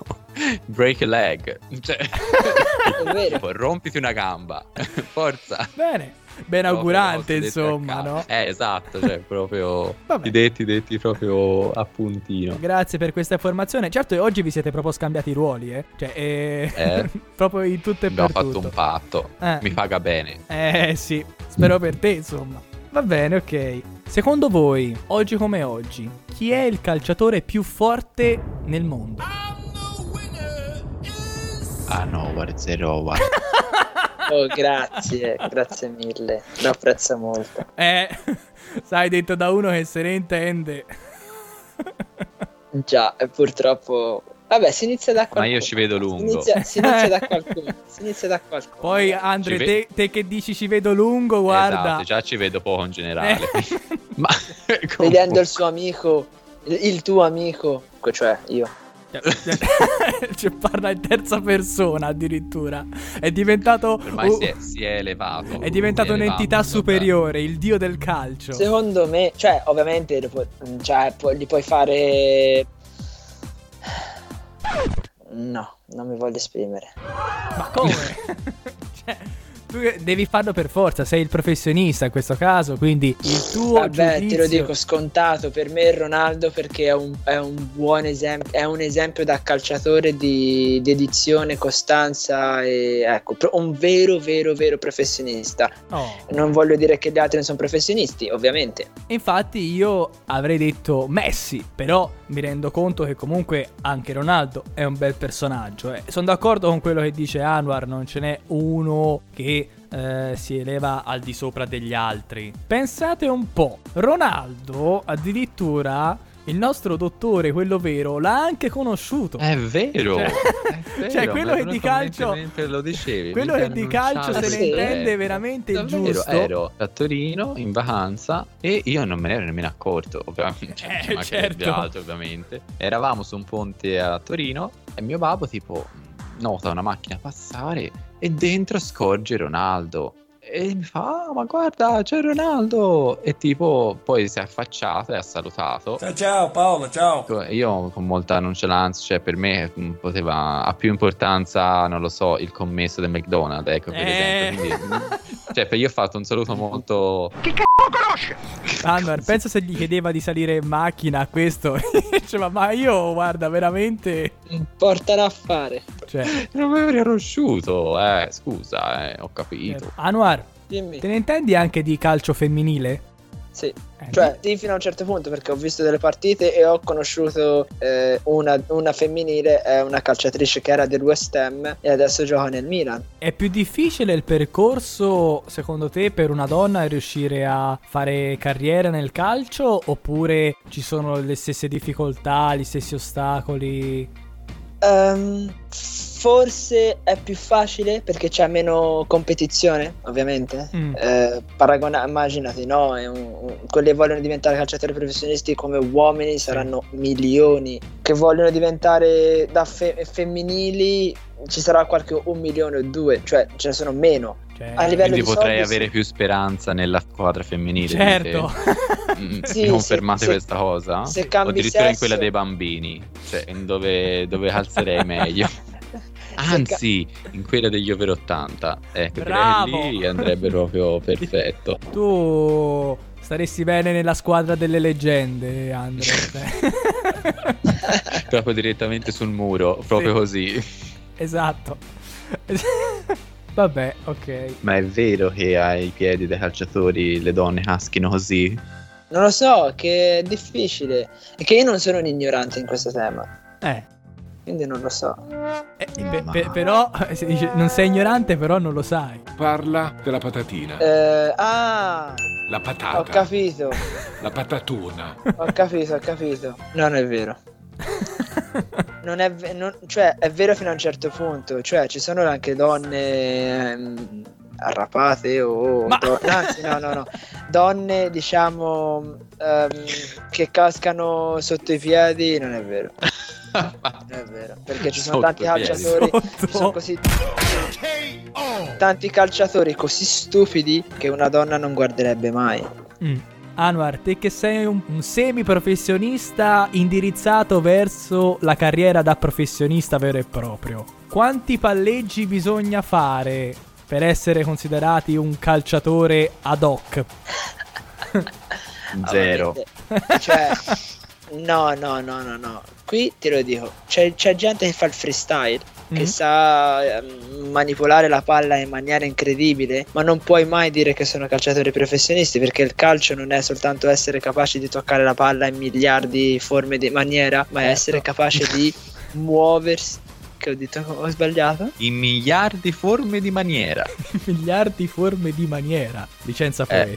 Break a leg. Cioè, È vero. rompiti una gamba. Forza. Bene. Ben augurante, insomma, no? Eh, esatto, cioè proprio (laughs) i detti detti proprio a puntino. Grazie per questa informazione. Certo, oggi vi siete proprio scambiati i ruoli, eh? Cioè, eh, Eh. (laughs) proprio in tutto e Abbiamo per fatto tutto. un patto. Eh. Mi paga bene. Eh sì, spero per te, insomma. Va bene, ok. Secondo voi, oggi come oggi, chi è il calciatore più forte nel mondo? Ah no, guarda, zero, guarda. (laughs) Oh, grazie, grazie mille. Lo apprezzo molto. Eh, sai, detto da uno che se ne intende. Già, e purtroppo... Vabbè, si inizia da qualcuno. Ma io ci vedo Si lungo. inizia, si inizia da (laughs) qualcuno. Si inizia da qualcuno. Poi, Andre, Ci te, ve- te che dici ci vedo lungo, guarda. Esatto, già ci vedo poco in generale. Eh. (laughs) Ma (laughs) Vedendo il suo amico, il, il tuo amico, cioè io. (laughs) cioè, parla in terza persona addirittura. È diventato. ormai un- si è, si è elevato. è diventato è un'entità elevato, superiore, il dio del calcio. Secondo me, cioè, ovviamente puoi- cioè, pu- gli puoi fare. No, non mi voglio esprimere. Ma come? (laughs) cioè, tu devi farlo per forza, sei il professionista in questo caso, quindi il tuo Vabbè, giudizio... te lo dico scontato per me Ronaldo perché è un, è un buon esempio, è un esempio da calciatore di dedizione, costanza e ecco, un vero, vero, vero professionista. Oh. Non voglio dire che gli altri non sono professionisti, ovviamente. Infatti io avrei detto Messi, però mi rendo conto che comunque anche Ronaldo è un bel personaggio. eh. Sono d'accordo con quello che dice Anwar, non ce n'è uno che eh, si eleva al di sopra degli altri. Pensate un po', Ronaldo addirittura il nostro dottore, quello vero, l'ha anche conosciuto. È vero. Cioè- è (laughs) vero, cioè, quello mi è che di calcio- lo dicevi. quello che di calcio se ne intende veramente il giusto. Ero a Torino in vacanza e io non me ne ero nemmeno accorto, ovviamente. (laughs) Cioè, Eh, ci mancherebbe certo. altro, ovviamente. Eravamo su un ponte a Torino e mio babbo, tipo, nota una macchina passare e dentro scorge Ronaldo. E mi fa, "Ah, ma guarda, c'è Ronaldo! E tipo, poi si è affacciato e ha salutato. Ciao ciao Paolo, ciao. Io con molta nonchalance, cioè per me mh, poteva ha più importanza, non lo so, il commesso del McDonald's, ecco per Eh. esempio. Quindi, mh, (laughs) cioè, per- io ho fatto un saluto molto Anwar, penso se gli chiedeva di salire in macchina a questo. (laughs) diceva, ma io, guarda, veramente... Portano a fare. Cioè, non mi avrei conosciuto, eh, scusa, eh, ho capito. Anwar, Dimmi. te ne intendi anche di calcio femminile? Sì. Eh, Cioè, sì, fino a un certo punto, perché ho visto delle partite e ho conosciuto eh, una, una femminile, è una calciatrice che era del West Ham e adesso gioca nel Milan. È più difficile il percorso, secondo te, per una donna riuscire a fare carriera nel calcio? Oppure ci sono le stesse difficoltà, gli stessi ostacoli? Ehm, forse è più facile perché c'è meno competizione, ovviamente. Mm. Eh, paragona- immaginati, no? Un- un- quelli che vogliono diventare calciatori professionisti come uomini saranno milioni. Che vogliono diventare da fe- femminili ci sarà qualche un milione o due, cioè ce ne sono meno. Cioè, A livello Quindi di potrei soldi, avere sì. più speranza nella squadra femminile. Certo. dite? Mm, (laughs) Sì, mi confermate sì, se- questa cosa? se O cambi addirittura in sesso- quella dei bambini, cioè in dove, dove calzerei meglio. (laughs) (laughs) Anzi, in quella degli over 80. Ecco, Bravo! direi che lì andrebbe proprio perfetto. tu staresti bene nella squadra delle leggende, Andre. proprio direttamente sul muro, proprio Sì. così. esatto. Vabbè, ok. Ma è vero che ai piedi dei calciatori le donne caschino così? Non lo so, che è difficile. E che io non sono un ignorante in questo tema. Eh. Quindi non lo so. Eh, pe- pe- però (laughs) si dice, non sei ignorante, però non lo sai. Parla della patatina. Eh, ah, La patata. ho capito. La patatuna. Ho capito, ho capito. Non è vero. (laughs) Non è, non- cioè, è vero fino a un certo punto. Cioè, ci sono anche donne ehm, arrapate o... Ma- do- anzi, no, no, no. Donne, diciamo, ehm, che cascano sotto i piedi. Non è vero. Non è vero. Perché ci sono Sotto tanti piedi. calciatori... Sotto. Ci sono così... Tanti calciatori così stupidi che una donna non guarderebbe mai. Mm. Anwar, te che sei un, un semi-professionista indirizzato verso la carriera da professionista vero e proprio, quanti palleggi bisogna fare per essere considerati un calciatore ad hoc? (laughs) Zero. Cioè, no, no, no, no, no. Qui te lo dico, c'è, c'è gente che fa il freestyle, che Mhm. sa ehm, manipolare la palla in maniera incredibile, ma non puoi mai dire che sono calciatori professionisti, perché il calcio non è soltanto essere capaci di toccare la palla in miliardi di forme di maniera, ma è Certo. essere capace di (laughs) muoversi. Che ho detto, ho sbagliato? In miliardi forme di maniera. (laughs) Miliardi forme di maniera. Licenza Eh.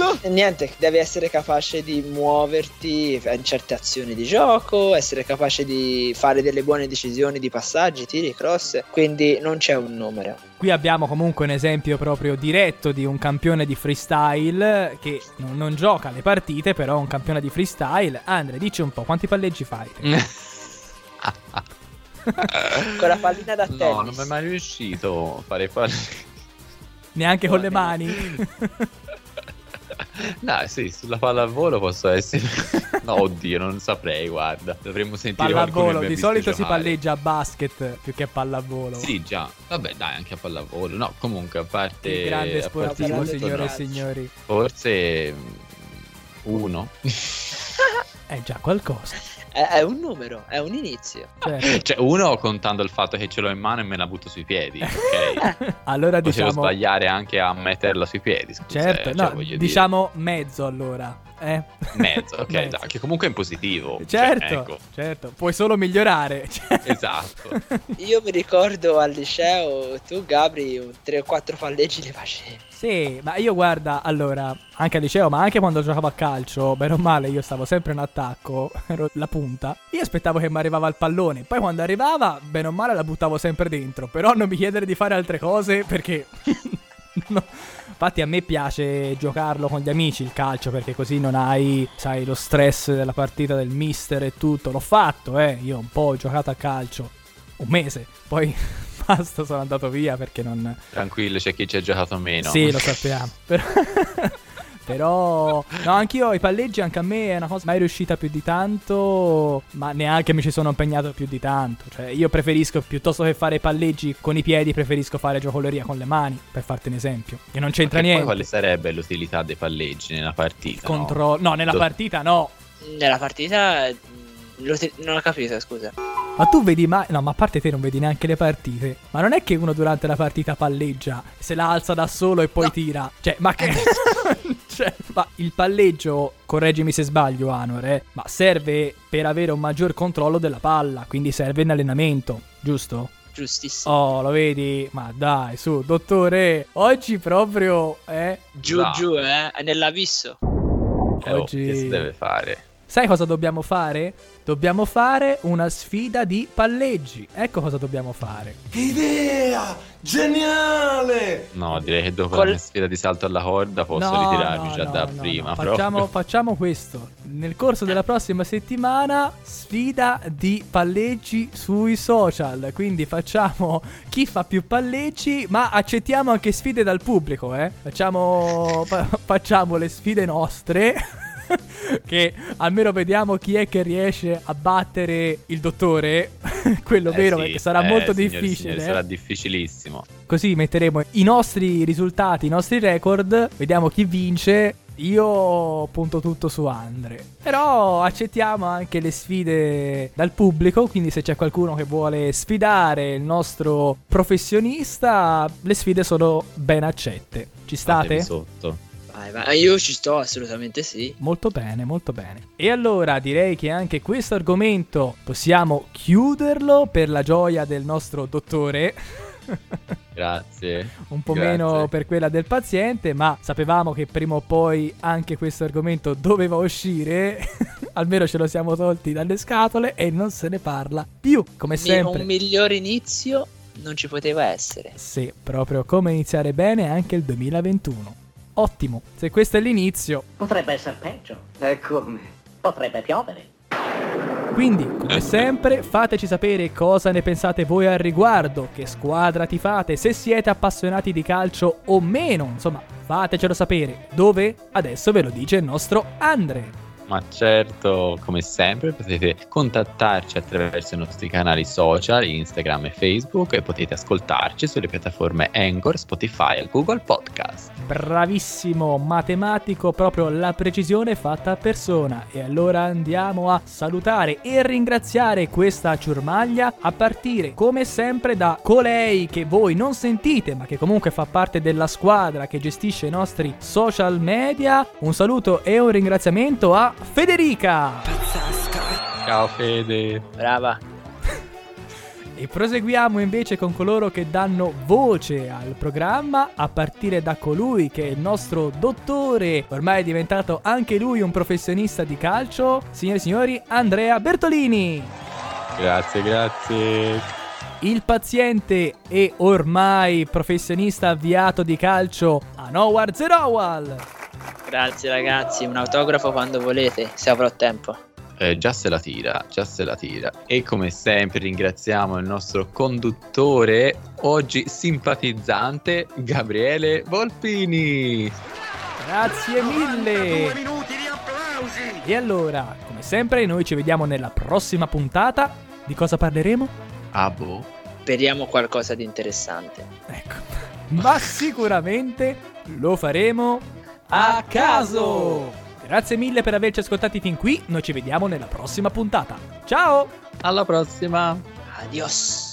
Poetica. E Niente, devi essere capace di muoverti in certe azioni di gioco, essere capace di fare delle buone decisioni di passaggi, tiri, cross, quindi non c'è un numero. Qui abbiamo comunque un esempio proprio diretto di un campione di freestyle che non, non gioca le partite, però è un campione di freestyle. Andre, dici un po', quanti palleggi fai? (laughs) Con la pallina da tennis. No, non mi è mai riuscito a fare palleggi. Neanche con le mani? (laughs) No, sì, sulla pallavolo posso essere. (laughs) No, oddio, non saprei, guarda. Dovremmo sentire pallavolo, di solito si giocare. palleggia a basket più che a pallavolo. Sì, già. Vabbè, dai, anche a pallavolo. No, comunque, a parte. Il grande a parte sportivo, signore e signori. Forse. mm, Uno. È (laughs) già qualcosa. È, è un numero, è un inizio. Certo. cioè, uno contando il fatto che ce l'ho in mano e me la butto sui piedi. (laughs) Ok. Allora Potevo diciamo... sbagliare anche a metterla sui piedi. Scusa, Certo, eh, no, cioè, dire, diciamo mezzo allora. Eh? mezzo, ok, (laughs) Mezzo. dai, che comunque è in positivo. Cioè, Certo, ecco, certo, puoi solo migliorare. (laughs) Cioè- esatto. (laughs) Io mi ricordo al liceo, tu Gabri, un 3 o 4 palleggi li facevi. Sì, ma io guarda, allora, anche al liceo, ma anche quando giocavo a calcio, bene o male, io stavo sempre in attacco, ero la punta. Io aspettavo che mi arrivava il pallone, poi quando arrivava, bene o male, la buttavo sempre dentro. Però non mi chiedere di fare altre cose perché... no. Infatti a me piace giocarlo con gli amici il calcio perché così non hai, sai, lo stress della partita del mister e tutto. L'ho fatto, eh, io un po' ho giocato a calcio, un mese, poi (laughs) basta, sono andato via perché non... Tranquillo, c'è chi ci ha giocato meno. Sì, lo sappiamo. Però, (laughs) (laughs) però- no, anch'io i palleggi, anche a me è una cosa mai riuscita più di tanto, ma neanche mi ci sono impegnato più di tanto. Cioè, io preferisco, piuttosto che fare i palleggi con i piedi, preferisco fare giocoleria con le mani, per farti un esempio. Che non c'entra niente. quale sarebbe l'utilità dei palleggi nella partita? no? Contro... No, nella Do- partita no. Nella partita mm, non ho capito, scusa. Ma tu vedi mai... No, ma a parte te non vedi neanche le partite. Ma non è che uno durante la partita palleggia, se la alza da solo e poi tira. Cioè, ma (laughs) che... cioè, ma il palleggio, correggimi se sbaglio, Anor, eh, ma serve per avere un maggior controllo della palla, quindi serve in allenamento, giusto? Giustissimo. Oh, lo vedi? Ma dai, su, dottore, oggi proprio, eh... Giù, No. giù, eh, è nell'abisso. Eh, oh, Oggi- che si deve fare? Sai cosa dobbiamo fare? Dobbiamo fare una sfida di palleggi. Ecco cosa dobbiamo fare. Idea! Geniale! No, direi che dopo Col- la mia sfida di salto alla corda posso No, ritirarmi no, già no, da no, prima. Facciamo, facciamo questo. Nel corso della prossima settimana, sfida di palleggi sui social. Quindi facciamo chi fa più palleggi, ma accettiamo anche sfide dal pubblico, eh. Facciamo, fa- facciamo le sfide nostre. (laughs) che almeno vediamo chi è che riesce a battere il dottore. (laughs) Quello Eh vero, sì, perché sarà eh, molto signori difficile. signori, eh. Sarà difficilissimo. Così metteremo i nostri risultati, i nostri record, vediamo chi vince. Io punto tutto su Andre. Però accettiamo anche le sfide dal pubblico, quindi se c'è qualcuno che vuole sfidare il nostro professionista, le sfide sono ben accette. Ci Fatevi state? sotto. Vai, vai. Io ci sto, assolutamente sì. Molto bene, molto bene. E allora direi che anche questo argomento possiamo chiuderlo per la gioia del nostro dottore. (laughs) Grazie. un po' Grazie. meno per quella del paziente, ma sapevamo che prima o poi anche questo argomento doveva uscire. (laughs) Almeno ce lo siamo tolti dalle scatole e non se ne parla più, come sempre. un miglior inizio non ci poteva essere. Sì, proprio come iniziare bene anche il 2021. Ottimo, se questo è l'inizio, Potrebbe essere peggio. E come? Potrebbe piovere. Quindi, come sempre, fateci sapere cosa ne pensate voi al riguardo, che squadra tifate, se siete appassionati di calcio o meno, insomma, fatecelo sapere. Dove? Adesso ve lo dice il nostro Andre. Ma certo, come sempre potete contattarci attraverso i nostri canali social, Instagram e Facebook e potete ascoltarci sulle piattaforme Anchor, Spotify e Google Podcast. Bravissimo, matematico, proprio la precisione fatta a persona. E allora andiamo a salutare e ringraziare questa ciurmaglia a partire come sempre da colei che voi non sentite ma che comunque fa parte della squadra che gestisce i nostri social media. Un saluto e un ringraziamento a Federica. Ciao Fede. Brava. E proseguiamo invece con coloro che danno voce al programma, a partire da colui che è il nostro dottore, ormai è diventato anche lui un professionista di calcio, signori e signori, Andrea Bertolini. Grazie, grazie. Il paziente e ormai professionista avviato di calcio, Anowar Zerawal. Grazie ragazzi, un autografo quando volete, se avrò tempo. Eh, già se la tira, già se la tira. E come sempre ringraziamo il nostro conduttore, oggi simpatizzante, Gabriele Volpini. Grazie mille. E allora, come sempre, noi ci vediamo nella prossima puntata. Di cosa parleremo? Ah boh. Speriamo qualcosa di interessante. Ecco. Ma sicuramente lo faremo a caso. Grazie mille per averci ascoltati fin qui, noi ci vediamo nella prossima puntata. Ciao! Alla prossima! Adios!